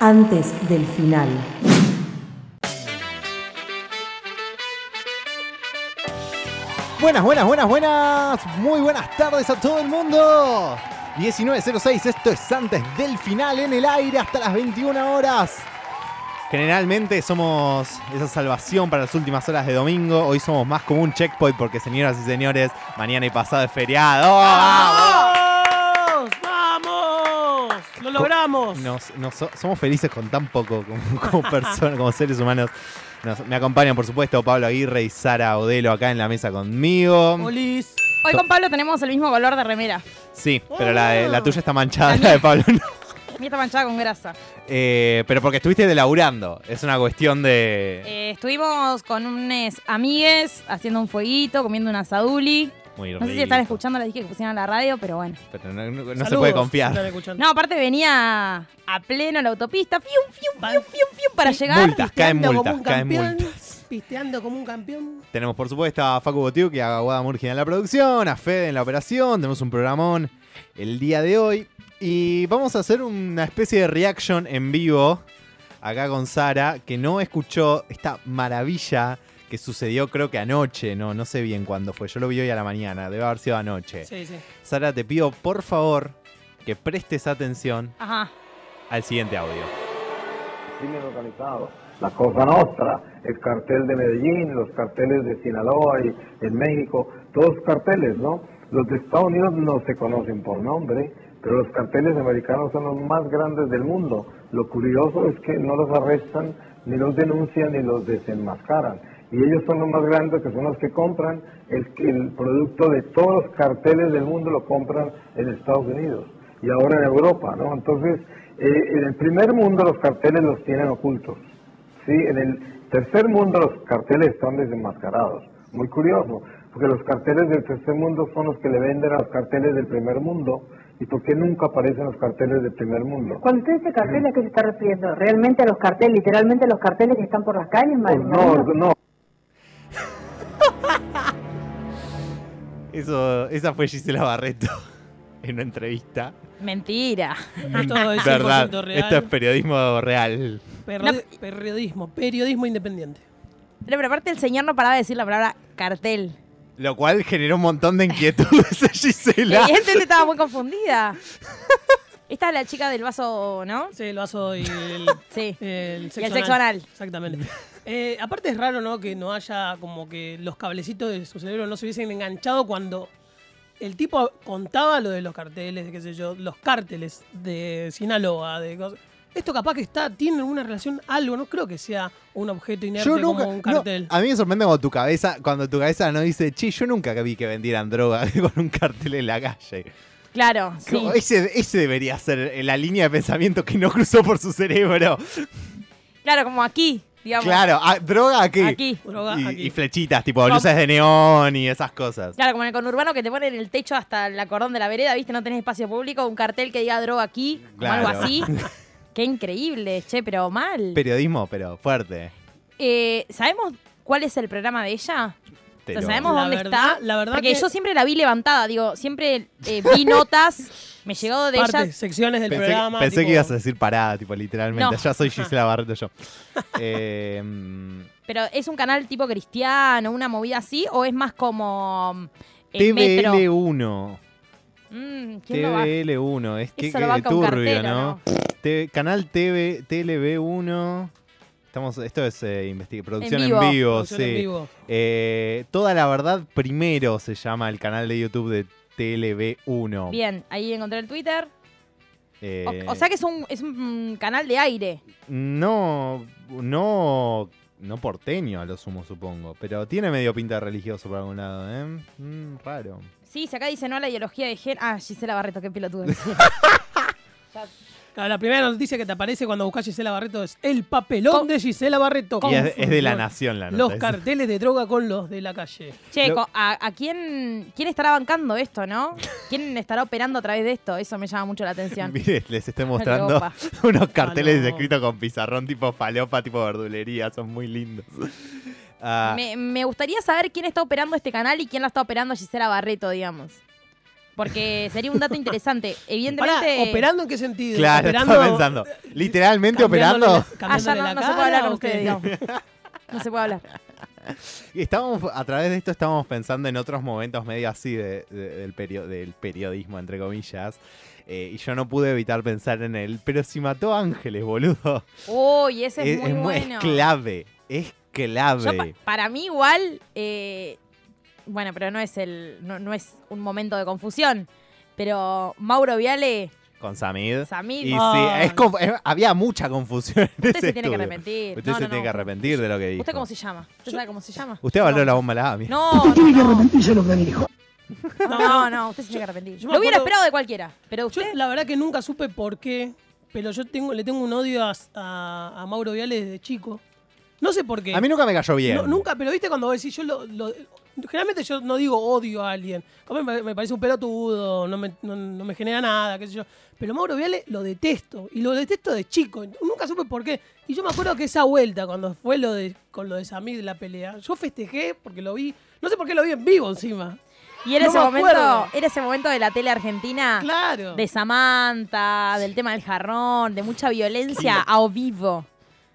antes del final. Buenas, buenas, buenas, buenas. Muy buenas tardes a todo el mundo. 19.06, esto es antes del final en el aire hasta las 21 horas. Generalmente somos esa salvación para las últimas horas de domingo. Hoy somos más como un checkpoint porque, señoras y señores, mañana y pasado es feriado. ¡Vamos! ¡Vamos! ¡Lo Nos- nos so- somos felices con tan poco como, como personas, como seres humanos. Nos- me acompañan, por supuesto, Pablo Aguirre y Sara Odelo acá en la mesa conmigo. Olis. Hoy con Pablo tenemos el mismo color de remera. Sí, pero la, de- la tuya está manchada, La la de Pablo no. A mí está manchada con grasa. Eh, pero porque estuviste delaburando. Es una cuestión de. Eh, estuvimos con unos amigues haciendo un fueguito, comiendo una saduli. Muy No sé si están escuchando la dije que pusieron a la radio, pero bueno. Pero no, no- no se puede confiar. No, aparte venía a pleno la autopista, fium, fium, fium, fium, fium, para llegar. Multas, caen Pisteando multas, como un caen campeón, multas. Pisteando como un campeón. Tenemos, por supuesto, a Facu Botiu, que a Guada Murgia en la producción, a Fede en la operación. Tenemos un programón el día de hoy. Y vamos a hacer una especie de reaction en vivo acá con Sara, que no escuchó esta maravilla que sucedió creo que anoche, no, no sé bien cuándo fue, yo lo vi hoy a la mañana, debe haber sido anoche. Sí, sí. Sara, te pido por favor que prestes atención Ajá. al siguiente audio. crimen organizado. La Cosa Nostra, el cartel de Medellín, los carteles de Sinaloa y en México, todos carteles, ¿no? Los de Estados Unidos no se conocen por nombre, pero los carteles americanos son los más grandes del mundo. Lo curioso es que no los arrestan, ni los denuncian, ni los desenmascaran. Y ellos son los más grandes, que son los que compran el, el producto de todos los carteles del mundo, lo compran en Estados Unidos y ahora en Europa, ¿no? Entonces, eh, en el primer mundo los carteles los tienen ocultos, ¿sí? En el tercer mundo los carteles están desenmascarados. Muy curioso, porque los carteles del tercer mundo son los que le venden a los carteles del primer mundo. ¿Y por qué nunca aparecen los carteles del primer mundo? Cuando usted dice carteles, ¿a qué se está refiriendo? ¿Realmente a los carteles, literalmente a los carteles que están por las calles? Pues Mar- no, no, Eso, esa fue Gisela Barreto en una entrevista. Mentira. Esto es Verdad, 100% real. esto es periodismo real. Periodismo, periodismo independiente. Pero, pero aparte el señor no paraba de decir la palabra cartel. Lo cual generó un montón de inquietudes a Gisela. Evidentemente estaba muy confundida. Esta es la chica del vaso, ¿no? Sí, el vaso y el, Sí. el Y el sexo anal. Exactamente. Eh, aparte es raro, ¿no? Que no haya como que los cablecitos de su cerebro no se hubiesen enganchado cuando el tipo contaba lo de los carteles, de qué sé yo, los cárteles de Sinaloa, de cosas. Esto capaz que está, tiene alguna relación, algo, no creo que sea un objeto inerte Yo nunca. como un no, cartel. a mí me sorprende cuando tu cabeza, cuando tu cabeza no dice, che, yo nunca vi que vendieran droga con un cartel en la calle. Claro, sí. Como Ese, ese debería ser la línea de pensamiento que no cruzó por su cerebro. Claro, como aquí, digamos. Claro, ah, droga aquí. Aquí. Droga Y, aquí. y flechitas, tipo luces de neón y esas cosas. Claro, como en el conurbano que te ponen el techo hasta el acordón de la vereda, ¿viste? No tenés espacio público, un cartel que diga droga aquí, o Claro. algo así. Qué increíble, che, pero mal. Periodismo, pero fuerte. Eh, ¿Sabemos cuál es el programa de ella? Te O sea, lo- ¿Sabemos La dónde verdad- está? la verdad Porque que- yo siempre la vi levantada, digo, siempre eh, vi notas, me llegó de Partes, ellas. secciones del Pensé, programa. pensé tipo- que ibas a decir parada, tipo, literalmente. No. Ya soy Gisela Barreto yo. Eh, mm, Pero es un canal tipo cristiano, una movida así, o es más como el metro. TVL1. Mm, ¿quién lo va? TVL1. Es que, Eso que turbio, cartero, ¿no? Te- canal TV, TLB1. Estamos, esto es eh, producción en vivo. vivo, Producción sí. en vivo. Eh, Toda la verdad primero se llama el canal de YouTube de TLB1. Bien, ahí encontré el Twitter. Eh, O, o sea que es un, es un canal de aire. No, no, no porteño a lo sumo, supongo. Pero tiene medio pinta religioso por algún lado, ¿eh? Mm, raro. Sí, si acá dice no a la ideología de género. Ah, Gisela Barreto, qué pelotudo. Claro, la primera noticia que te aparece cuando buscas Gisela Barreto es el papelón Con- de Gisela Barreto. Y es, es de la nación la nota. Los es- carteles de droga con los de la calle. che, Lo- ¿a, a quién, quién estará bancando esto, no? ¿Quién estará operando a través de esto? Eso me llama mucho la atención. Mire, les estoy mostrando unos carteles Falopa. escritos con pizarrón tipo falopa, tipo verdulería. Son muy lindos. Ah, Me, me gustaría saber quién está operando este canal y quién la está operando Gisela Barreto, digamos. Porque sería un dato interesante. Pará, Evidentemente. ¿operando en qué sentido? Claro, operando, estaba pensando. Literalmente operando. la- Ah, no, la no se puede hablar con ustedes, digamos. No se puede hablar. Y estábamos, a través de esto estábamos pensando en otros momentos medio así de- de- del, perio- del periodismo, entre comillas. Eh, y yo no pude evitar pensar en él. Pero si mató a Ángeles, boludo. Uy, ese es, muy mu- bueno. clave. Es clave. Yo pa- para mí igual, eh, bueno, pero no es el, no, no es un momento de confusión. Pero Mauro Viale, Con Samid. Samid, Y sí, Ay. es conf- es- había mucha confusión en usted ese se tiene que arrepentir. Usted No, se no, tiene no. que arrepentir de lo que dijo. ¿Usted cómo se llama? ¿Usted sabe cómo se llama? Usted habló la bomba la AMI. No, no, no. No, no, usted se tiene que arrepentir. yo Lo hubiera acuerdo- esperado de cualquiera. Pero Yo usted. la verdad que nunca supe por qué, pero yo tengo, le tengo un odio a, a- a Mauro Viale desde chico. No sé por qué. A mí nunca me cayó bien. No, nunca, pero viste cuando vos decís, yo lo, lo- Generalmente yo no digo odio a alguien. Como me, me parece un pelotudo, no me, no, no me genera nada, qué sé yo. Pero Mauro Viale lo detesto. Y lo detesto de chico. Nunca supe por qué. Y yo me acuerdo que esa vuelta, cuando fue lo de con lo de Samir la pelea, yo festejé porque lo vi. No sé por qué lo vi en vivo encima. Y era no ese me momento, era ese momento de la tele argentina. Claro. De Samantha, del tema del jarrón, de mucha violencia a o vivo.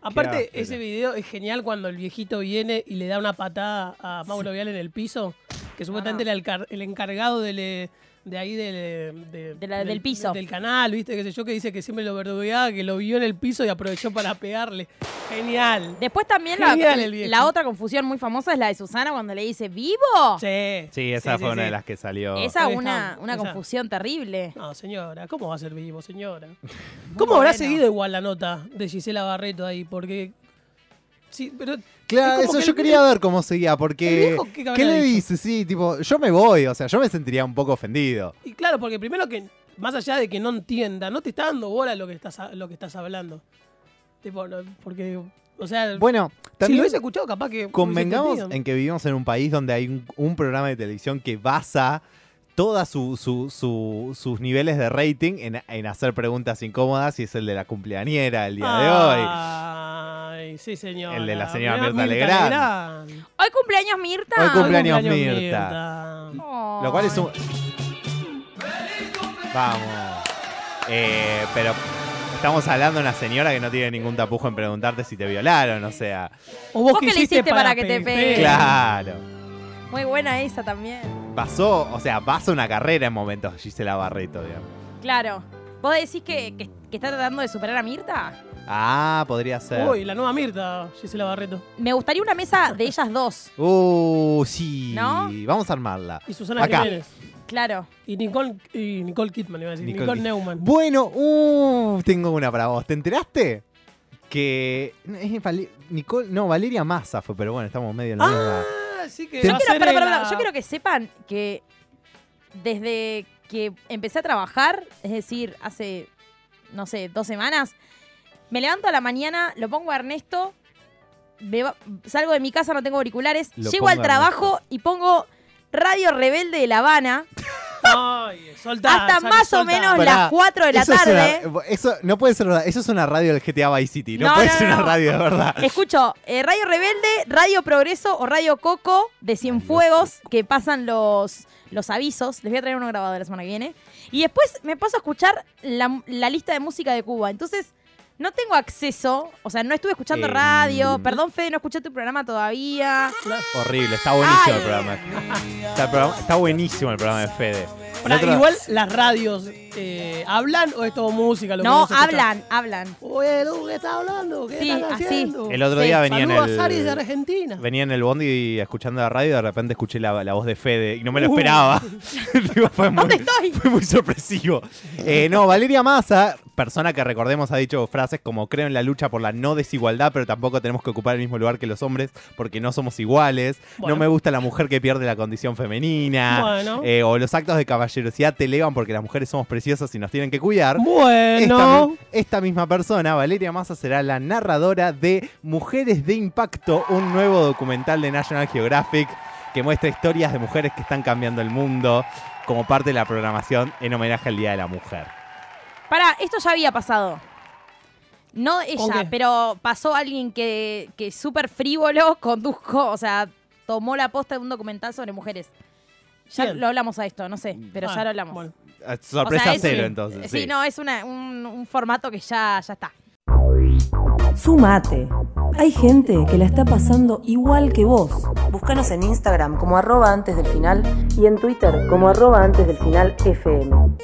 Aparte, Qué ese video es genial cuando el viejito viene y le da una patada a Mauro Vial en el piso, que supuestamente era el, el encargado del, de ahí del, de- De la- del piso. del canal, ¿viste? Que sé yo, que dice que siempre lo verdugueaba, que lo vio en el piso y aprovechó para pegarle. Genial. Después también la, Genial otra confusión muy famosa es la de Susana cuando le dice ¿Vivo? Sí. Sí, esa Sí, fue sí, una de las que salió. Esa una, una esa. confusión terrible. No, señora, ¿cómo va a ser vivo, señora? ¿Cómo habrá seguido igual la nota de Gisela Barreto ahí? Porque. Sí, pero. Claro, es eso que yo quería ver cómo seguía, porque. ¿qué ¿Qué, habrá le dice? Sí, tipo, yo me voy, o sea, yo me sentiría un poco ofendido. Y claro, porque primero que, más allá de que no entienda, no te está dando bola lo que estás, lo que estás hablando. Tipo, no, porque, o sea, Bueno, si lo hubiese escuchado, capaz que. convengamos en que vivimos en un país donde hay un, un programa de televisión que basa todos su, su- su- sus niveles de rating en, en hacer preguntas incómodas y es el de la cumpleañera el día de hoy. Ay, sí, señor. El de la señora Mirta Legrand. Hoy cumpleaños Mirta. Hoy cumpleaños Mirta. Oh. Lo cual es un. Vamos. Eh, pero estamos hablando de una señora que no tiene ningún tapujo en preguntarte si te violaron, o sea. O vos, ¿Vos qué le hiciste para que te pe- pegue? Claro. Muy buena esa también. Pasó, o sea, pasa una carrera en momentos Gisela Barreto, digamos. Claro. ¿Vos decís que, que- que está tratando de superar a Mirta? Ah, podría ser. Uy, la nueva Mirta, Gisela Barreto. Me gustaría una mesa de ellas dos. Uh, sí. ¿No? Vamos a armarla. Y Susana Acá. Jiménez. Claro. Y Nicole, y Nicole Kidman, iba a decir. Nicole Nicole, Neumann. Bueno, uh, tengo una para vos. ¿Te enteraste? Que. es Nicole, no, Valeria Massa fue, pero bueno, estamos medio en la misma. Ah, sí que. Yo quiero, la- pará. Yo quiero que sepan que desde que empecé a trabajar, es decir, hace, no sé, dos semanas, me levanto a la mañana, lo pongo a Ernesto, me va- salgo de mi casa, no tengo auriculares, Lo llego al trabajo y pongo Radio Rebelde de La Habana Ay, soltá, hasta más o menos Pará, las 4 de la eso es tarde. una- eso no puede ser verdad. Eso es una radio del GTA Vice City. No, No, puede no, ser no, una radio de verdad. Escucho eh, Radio Rebelde, Radio Progreso o Radio Coco de Cienfuegos que pasan los, los avisos. Les voy a traer uno grabado de la semana que viene. Y después me paso a escuchar la, la lista de música de Cuba. Entonces, no tengo acceso. O sea, no estuve escuchando Eh, radio. Perdón, Fede, no escuché tu programa todavía. Horrible, está buenísimo Ay. el programa. Está, el programa- está buenísimo el programa de Fede. Pará, Igual las radios eh, hablan o es todo música. Lo que No, hablan, hablan. Oye, Lu, ¿qué está hablando? ¿Qué Sí, están así. haciendo? El otro Sí, día venía en Saludos a Aris de el. Argentina. Venía en el bondi escuchando la radio y de repente escuché la, la voz de Fede y no me lo Uh. esperaba. Digo, fue, muy, ¿Dónde estoy? fue muy sorpresivo. Eh, no, Valeria Massa, persona que recordemos ha dicho frases como creo en la lucha por la no desigualdad, pero tampoco tenemos que ocupar el mismo lugar que los hombres porque no somos iguales. Bueno. No me gusta la mujer que pierde la condición femenina. Bueno. Eh, o los actos de caballerosidad te elevan porque las mujeres somos preciosas y nos tienen que cuidar. Esta, Bueno. mi- esta misma persona, Valeria Massa, será la narradora de Mujeres de Impacto, un nuevo documental de National Geographic que muestra historias de mujeres que están cambiando el mundo como parte de la programación en homenaje al Día de la Mujer. Pará, esto ya había pasado. No ¿Con ella, pero pasó alguien que, que súper frívolo condujo, o sea, tomó la posta de un documental sobre mujeres. Ya Bien. lo hablamos a esto, no sé, pero Ah, ya lo hablamos. bueno. Eh, Sorpresa O sea, es- cero, sí. entonces. Sí, no, es una- un, un formato que ya, ya está. Sumate. Hay gente que la está pasando igual que vos. Búscanos en Instagram como arroba antes del final y en Twitter como arroba antes del final FM.